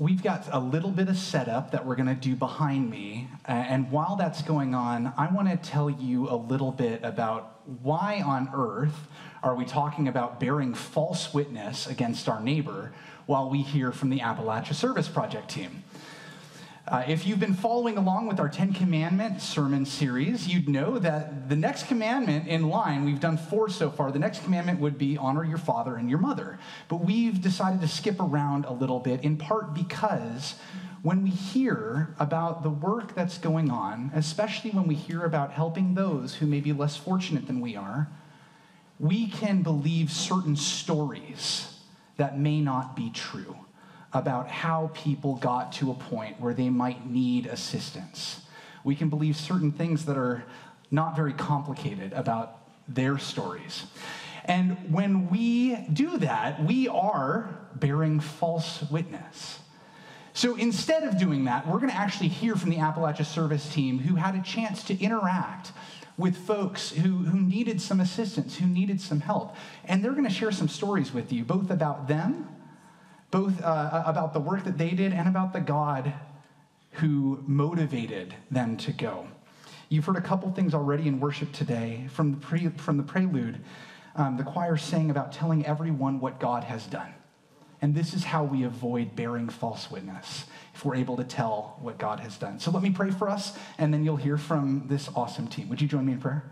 we've got a little bit of setup that we're going to do behind me. Uh, and while that's going on, I want to tell you a little bit about why on earth are we talking about bearing false witness against our neighbor while we hear from the Appalachia Service Project team. Uh, if you've been following along with our Ten Commandment sermon series, you'd know that the next commandment in line, we've done four so far, the next commandment would be honor your father and your mother. But we've decided to skip around a little bit, in part because when we hear about the work that's going on, especially when we hear about helping those who may be less fortunate than we are, we can believe certain stories that may not be true about how people got to a point where they might need assistance. We can believe certain things that are not very complicated about their stories. And when we do that, we are bearing false witness. So instead of doing that, we're going to actually hear from the Appalachia service team who had a chance to interact with folks who, who needed some assistance, who needed some help. And they're going to share some stories with you, both about them both uh, about the work that they did and about the God who motivated them to go. You've heard a couple things already in worship today from the, pre, from the prelude. Um, the choir sang about telling everyone what God has done. And this is how we avoid bearing false witness if we're able to tell what God has done. So let me pray for us, and then you'll hear from this awesome team. Would you join me in prayer?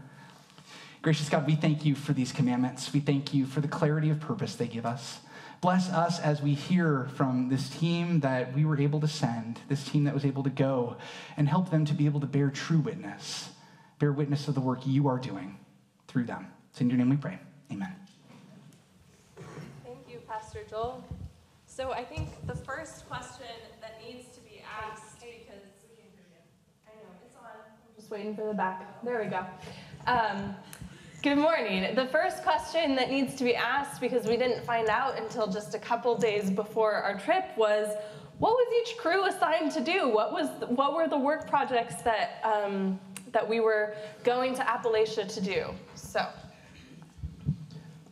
Gracious God, we thank you for these commandments. We thank you for the clarity of purpose they give us. Bless us as we hear from this team that we were able to send, this team that was able to go, and help them to be able to bear true witness, bear witness of the work you are doing through them. It's in your name we pray. Amen. Thank you, Pastor Joel. So I think the first question that needs to be asked, because I know it's on. I'm just waiting for the back. There we go. Um, Good morning. The first question that needs to be asked, because we didn't find out until just a couple days before our trip, was what was each crew assigned to do? What was what were the work projects that um, that we were going to Appalachia to do? So.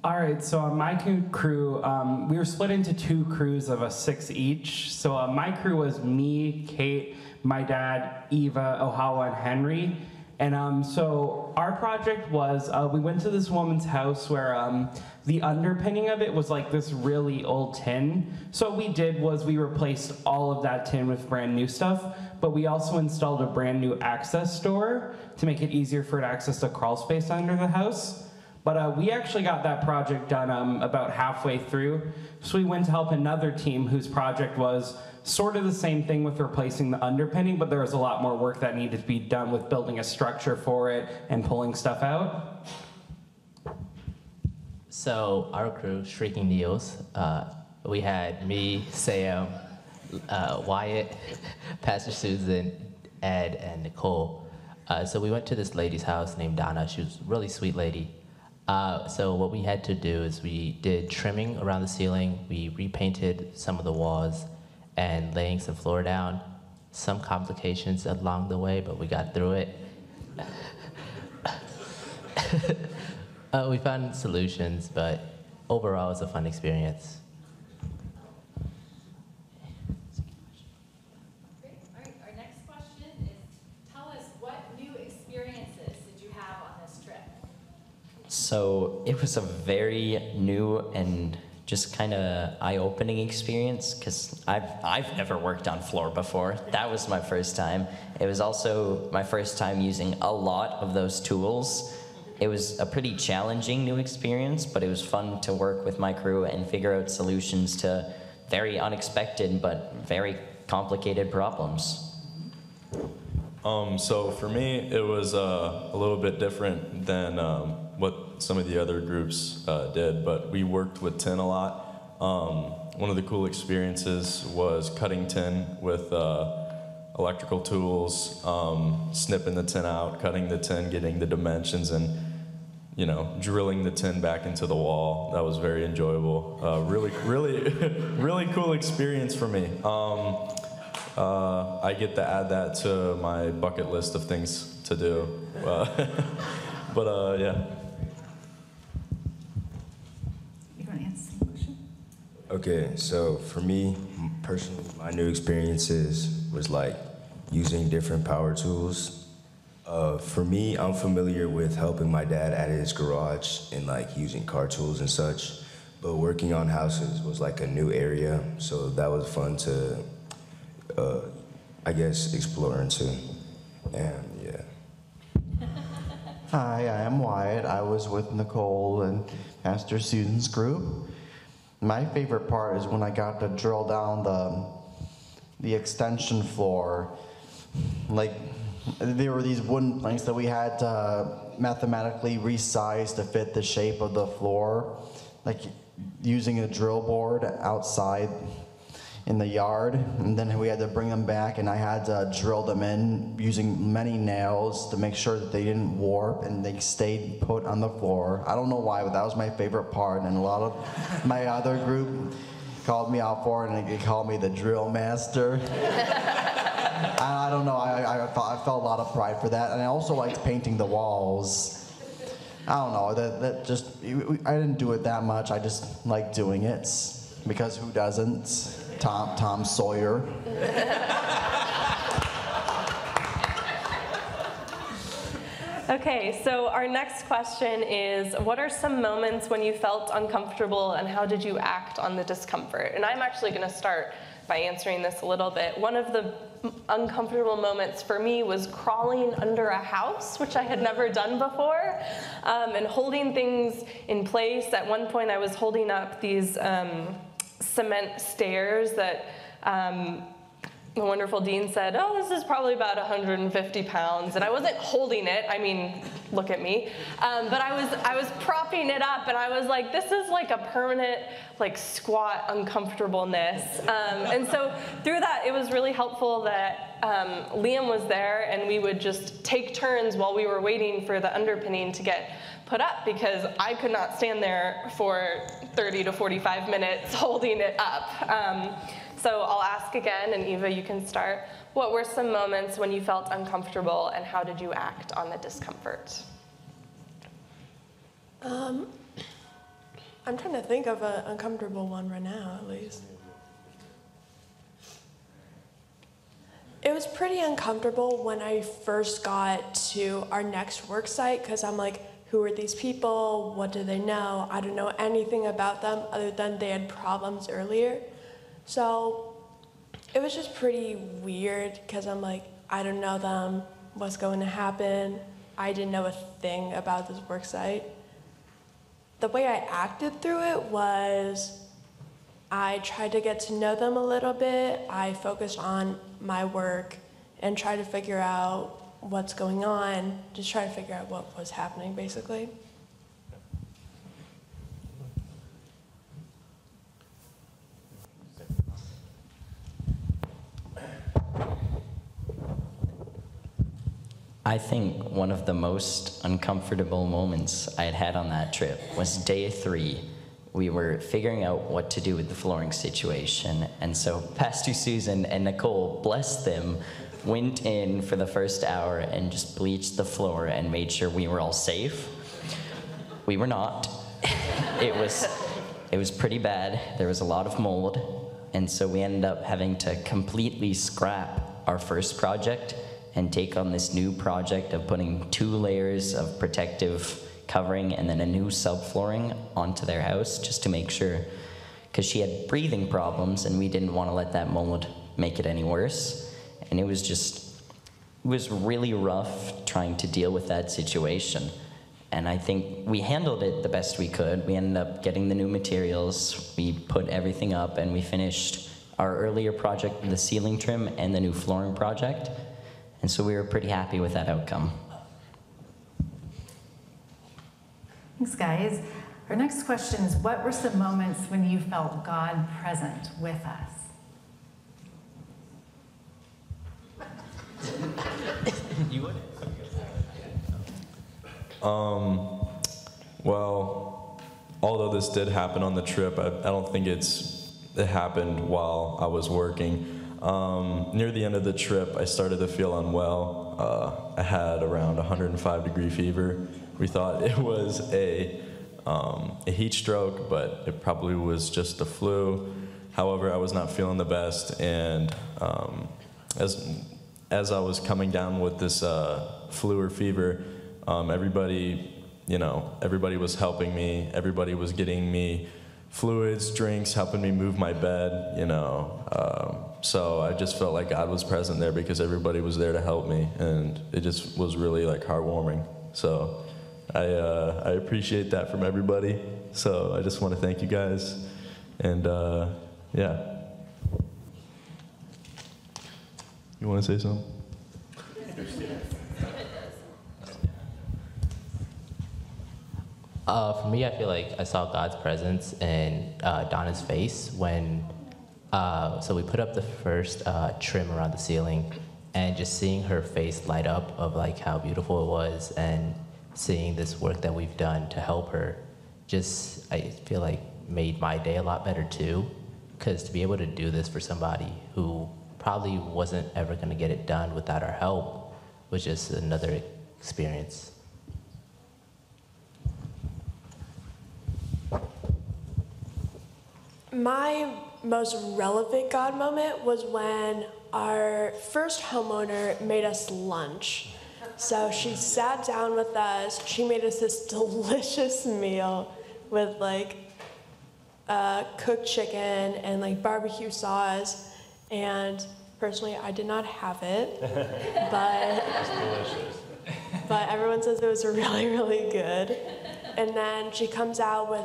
All right, so on my crew, um, we were split into two crews of a six each. So uh, my crew was me, Kate, my dad, Eva, Ohawa, and Henry. And um, so our project was uh, we went to this woman's house where um, the underpinning of it was like this really old tin. So what we did was we replaced all of that tin with brand new stuff, but we also installed a brand new access door to make it easier for it to access the crawl space under the house. But uh, we actually got that project done um, about halfway through. So we went to help another team whose project was sort of the same thing with replacing the underpinning, but there was a lot more work that needed to be done with building a structure for it and pulling stuff out. So our crew, Shrieking Neos, uh, we had me, Sam, uh, Wyatt, Pastor Susan, Ed, and Nicole. Uh, so we went to this lady's house named Donna. She was a really sweet lady. Uh, so what we had to do is we did trimming around the ceiling. We repainted some of the walls and laying some floor down. Some complications along the way, but we got through it. uh, we found solutions, but overall, it's a fun experience. So it was a very new and just kind of eye-opening experience because I've I've never worked on floor before. That was my first time. It was also my first time using a lot of those tools. It was a pretty challenging new experience, but it was fun to work with my crew and figure out solutions to very unexpected but very complicated problems. Um, so for me, it was uh, a little bit different than um, some of the other groups uh, did, but we worked with tin a lot. Um, one of the cool experiences was cutting tin with uh, electrical tools, um, snipping the tin out, cutting the tin, getting the dimensions, and you know, drilling the tin back into the wall. That was very enjoyable. Uh, really, really, really cool experience for me. Um, uh, I get to add that to my bucket list of things to do. Uh, but uh, yeah. Okay, so for me personally, my new experiences was like using different power tools. Uh, for me, I'm familiar with helping my dad at his garage and like using car tools and such. But working on houses was like a new area, so that was fun to, uh, I guess, explore into. And yeah. Hi, I am Wyatt. I was with Nicole and Pastor Susan's group. My favorite part is when I got to drill down the the extension floor. Like there were these wooden planks that we had to mathematically resize to fit the shape of the floor, like using a drill board outside in the yard, and then we had to bring them back, and I had to drill them in using many nails to make sure that they didn't warp and they stayed put on the floor. I don't know why, but that was my favorite part, and a lot of my other group called me out for it, and they called me the drill master. I don't know, I, I, felt, I felt a lot of pride for that, and I also liked painting the walls. I don't know, that, that just, I didn't do it that much, I just like doing it, because who doesn't? Tom, Tom Sawyer. Okay, so our next question is What are some moments when you felt uncomfortable and how did you act on the discomfort? And I'm actually going to start by answering this a little bit. One of the uncomfortable moments for me was crawling under a house, which I had never done before, um, and holding things in place. At one point, I was holding up these um, cement stairs that. Um, the wonderful dean said, Oh, this is probably about 150 pounds. And I wasn't holding it. I mean, look at me. Um, but I was, I was propping it up and I was like, This is like a permanent, like squat uncomfortableness. Um, and so through that, it was really helpful that um, Liam was there and we would just take turns while we were waiting for the underpinning to get put up because I could not stand there for 30 to 45 minutes holding it up. So I'll ask again, and Eva, you can start. What were some moments when you felt uncomfortable, and how did you act on the discomfort? Um, I'm trying to think of an uncomfortable one right now, at least. It was pretty uncomfortable when I first got to our next work site because I'm like, who are these people? What do they know? I don't know anything about them other than they had problems earlier. So it was just pretty weird because I'm like, I don't know them, what's going to happen. I didn't know a thing about this work site. The way I acted through it was I tried to get to know them a little bit. I focused on my work and tried to figure out what's going on, just try to figure out what was happening basically. I think one of the most uncomfortable moments I had had on that trip was day three. We were figuring out what to do with the flooring situation, and so Pastor Susan and Nicole, bless them, went in for the first hour and just bleached the floor and made sure we were all safe. We were not. it was it was pretty bad. There was a lot of mold, and so we ended up having to completely scrap our first project and take on this new project of putting two layers of protective covering and then a new subflooring onto their house just to make sure because she had breathing problems and we didn't want to let that mold make it any worse. And it was just it was really rough trying to deal with that situation and i think we handled it the best we could we ended up getting the new materials we put everything up and we finished our earlier project the ceiling trim and the new flooring project and so we were pretty happy with that outcome. Thanks, guys. Our next question is What were some moments when you felt God present with us? you would? Um, well, although this did happen on the trip, I, I don't think it's it happened while I was working. Um, near the end of the trip, I started to feel unwell. Uh, I had around 105 degree fever. We thought it was a um, a heat stroke, but it probably was just the flu. However, I was not feeling the best, and um, as as I was coming down with this uh, flu or fever, um, everybody, you know, everybody was helping me. Everybody was getting me fluids, drinks, helping me move my bed, you know. Um, so I just felt like God was present there because everybody was there to help me, and it just was really like heartwarming. So I uh, I appreciate that from everybody. So I just want to thank you guys, and uh, yeah. You want to say something? Uh, for me, I feel like I saw God's presence in uh, Donna's face when. Uh, so we put up the first uh, trim around the ceiling, and just seeing her face light up of like how beautiful it was, and seeing this work that we've done to help her, just I feel like made my day a lot better too, because to be able to do this for somebody who probably wasn't ever going to get it done without our help was just another experience. My most relevant God moment was when our first homeowner made us lunch. So she sat down with us. She made us this delicious meal with like uh, cooked chicken and like barbecue sauce. And personally, I did not have it, but but everyone says it was really really good. And then she comes out with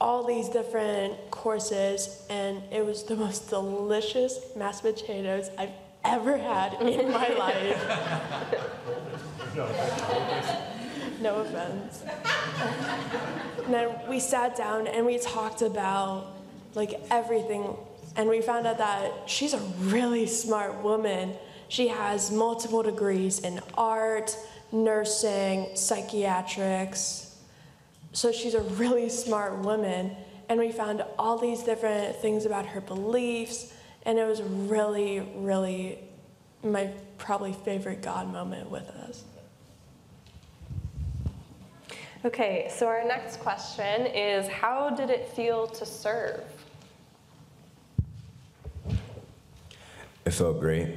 all these different courses, and it was the most delicious mashed potatoes I've ever had in my life. no offense. And then we sat down and we talked about like everything, and we found out that she's a really smart woman. She has multiple degrees in art, nursing, psychiatrics. So she's a really smart woman. And we found all these different things about her beliefs. And it was really, really my probably favorite God moment with us. Okay, so our next question is How did it feel to serve? It felt great.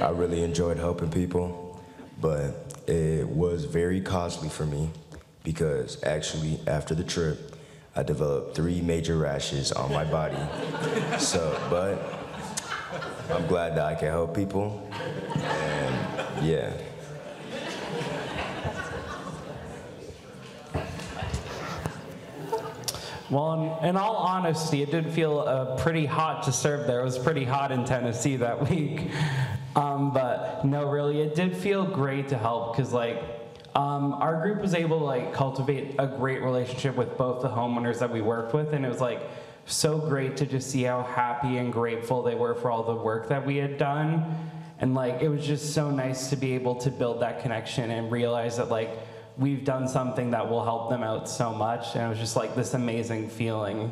I really enjoyed helping people, but it was very costly for me because actually, after the trip, I developed three major rashes on my body. so, but I'm glad that I can help people, and yeah. Well, in, in all honesty, it did feel uh, pretty hot to serve there. It was pretty hot in Tennessee that week. Um, but no, really, it did feel great to help because, like, um, our group was able to like cultivate a great relationship with both the homeowners that we worked with, and it was like so great to just see how happy and grateful they were for all the work that we had done. And like it was just so nice to be able to build that connection and realize that like we've done something that will help them out so much. And it was just like this amazing feeling.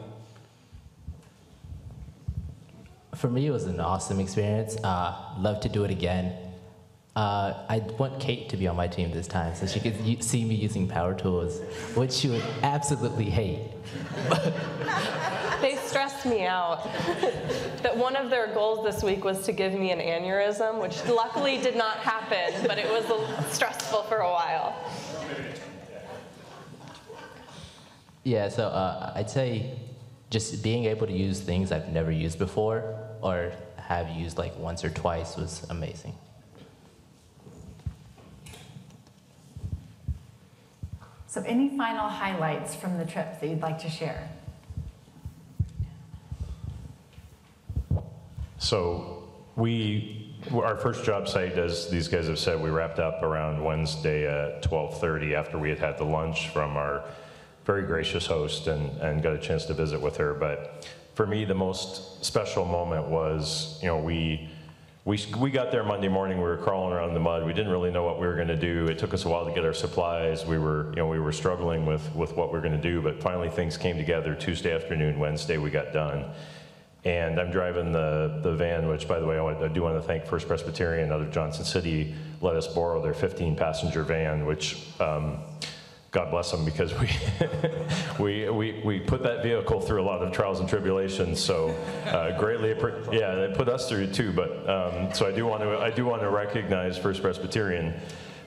For me, it was an awesome experience. Uh, love to do it again. Uh, I want Kate to be on my team this time so she could u- see me using power tools, which she would absolutely hate. They stressed me out. that one of their goals this week was to give me an aneurysm, which luckily did not happen, but it was stressful for a while. Yeah, so uh, I'd say just being able to use things I've never used before or have used like once or twice was amazing. So, any final highlights from the trip that you'd like to share? So we, our first job site, as these guys have said, we wrapped up around Wednesday at 12:30 after we had had the lunch from our very gracious host and, and got a chance to visit with her. But for me, the most special moment was, you know, we, we, we got there Monday morning, we were crawling around in the mud. We didn't really know what we were gonna do. It took us a while to get our supplies. We were, you know, we were struggling with, with what we were gonna do, but finally things came together. Tuesday afternoon, Wednesday, we got done. And I'm driving the, the van, which, by the way, I, want, I do want to thank First Presbyterian out of Johnson City, let us borrow their 15 passenger van, which um, God bless them because we, we, we, we put that vehicle through a lot of trials and tribulations. So uh, greatly, yeah, they put us through it too. But um, so I do want to I do want to recognize First Presbyterian.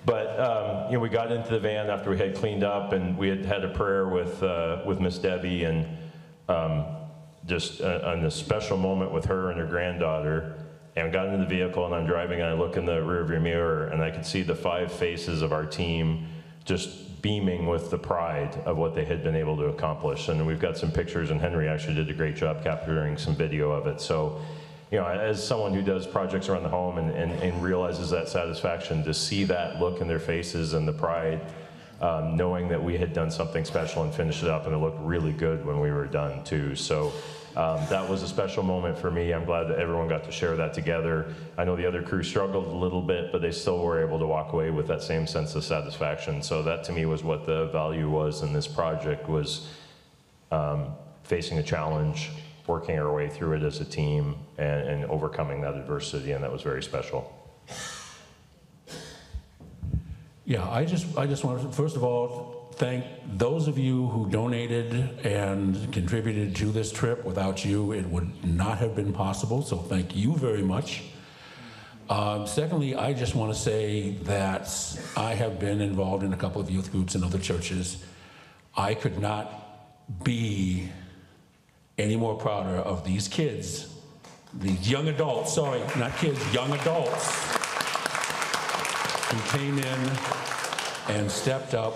But um, you know, we got into the van after we had cleaned up, and we had had a prayer with uh, with Miss Debbie, and um, just on a special moment with her and her granddaughter. And got into the vehicle, and I'm driving, and I look in the rearview mirror, and I could see the five faces of our team just beaming with the pride of what they had been able to accomplish. And we've got some pictures, and Henry actually did a great job capturing some video of it. So, you know, as someone who does projects around the home and, and, and realizes that satisfaction, to see that look in their faces and the pride, um, knowing that we had done something special and finished it up, and it looked really good when we were done too. So. Um, that was a special moment for me. I'm glad that everyone got to share that together. I know the other crew struggled a little bit, but they still were able to walk away with that same sense of satisfaction. So that to me was what the value was in this project was um, facing a challenge, working our way through it as a team, and, and overcoming that adversity, and that was very special. Yeah, I just, I just want to, first of all, thank those of you who donated and contributed to this trip. Without you, it would not have been possible, so thank you very much. Um, secondly, I just want to say that I have been involved in a couple of youth groups in other churches. I could not be any more prouder of these kids, these young adults, sorry, not kids, young adults, who came in and stepped up,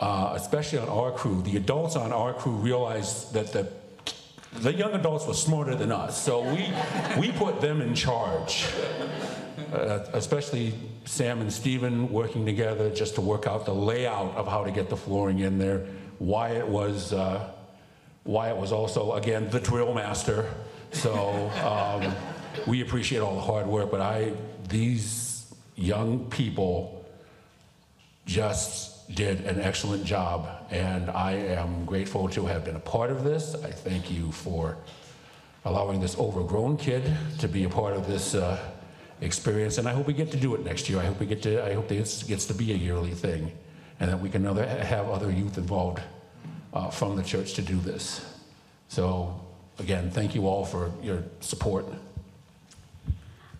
uh, especially on our crew. The adults on our crew realized that the, the young adults were smarter than us, so we, we put them in charge. Uh, especially Sam and Stephen working together just to work out the layout of how to get the flooring in there. Wyatt was, uh, Wyatt was also, again, the drill master. So um, we appreciate all the hard work, but I, these young people just did an excellent job, and I am grateful to have been a part of this. I thank you for allowing this overgrown kid to be a part of this uh, experience, and I hope we get to do it next year. I hope we get to. I hope this gets to be a yearly thing, and that we can other, have other youth involved uh, from the church to do this. So, again, thank you all for your support.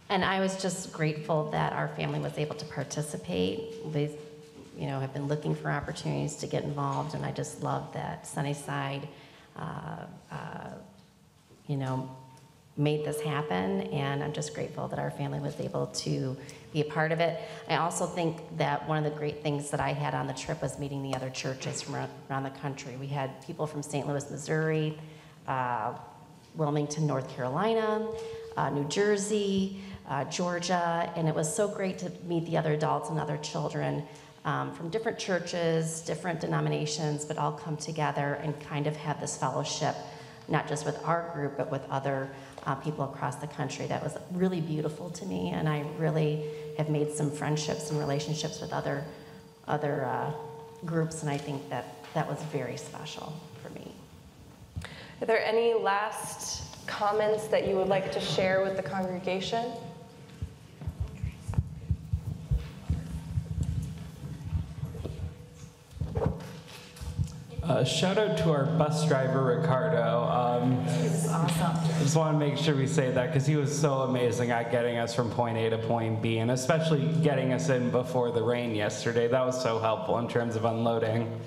And I was just grateful that our family was able to participate. We, you know, have been looking for opportunities to get involved, and I just love that Sunnyside, uh, uh, you know, made this happen. And I'm just grateful that our family was able to be a part of it. I also think that one of the great things that I had on the trip was meeting the other churches from around the country. We had people from St. Louis, Missouri, uh, Wilmington, North Carolina, uh, New Jersey, uh, Georgia, and it was so great to meet the other adults and other children um, from different churches, different denominations, but all come together and kind of have this fellowship, not just with our group, but with other uh, people across the country. That was really beautiful to me, and I really have made some friendships and relationships with other other uh, groups, and I think that that was very special for me. Are there any last comments that you would like to share with the congregation? Uh, shout out to our bus driver, Ricardo. Um, awesome. I just want to make sure we say that because he was so amazing at getting us from point A to point B, and especially getting us in before the rain yesterday. That was so helpful in terms of unloading.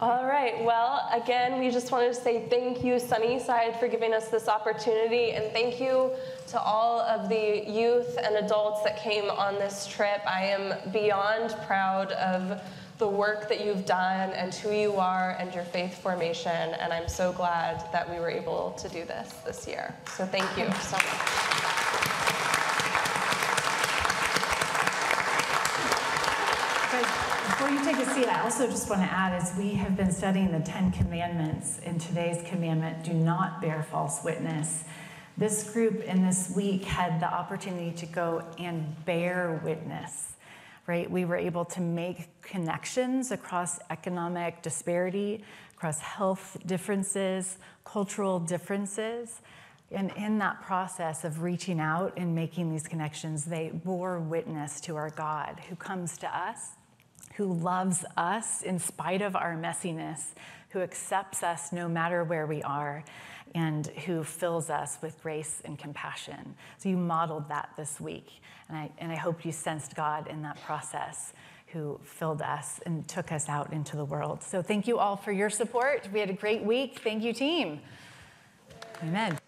All right. Well, again, we just wanted to say thank you, Sunnyside, for giving us this opportunity, and thank you to all of the youth and adults that came on this trip. I am beyond proud of the work that you've done and who you are and your faith formation, and I'm so glad that we were able to do this this year. So thank you so much. But before you take a seat, I also just want to add, as we have been studying the Ten Commandments, in today's commandment, do not bear false witness. This group in this week had the opportunity to go and bear witness, right? We were able to make connections across economic disparity, across health differences, cultural differences. And in that process of reaching out and making these connections, they bore witness to our God who comes to us, who loves us in spite of our messiness, who accepts us no matter where we are, and who fills us with grace and compassion. So you modeled that this week. And I, and I hope you sensed God in that process who filled us and took us out into the world. So thank you all for your support. We had a great week. Thank you, team. Amen.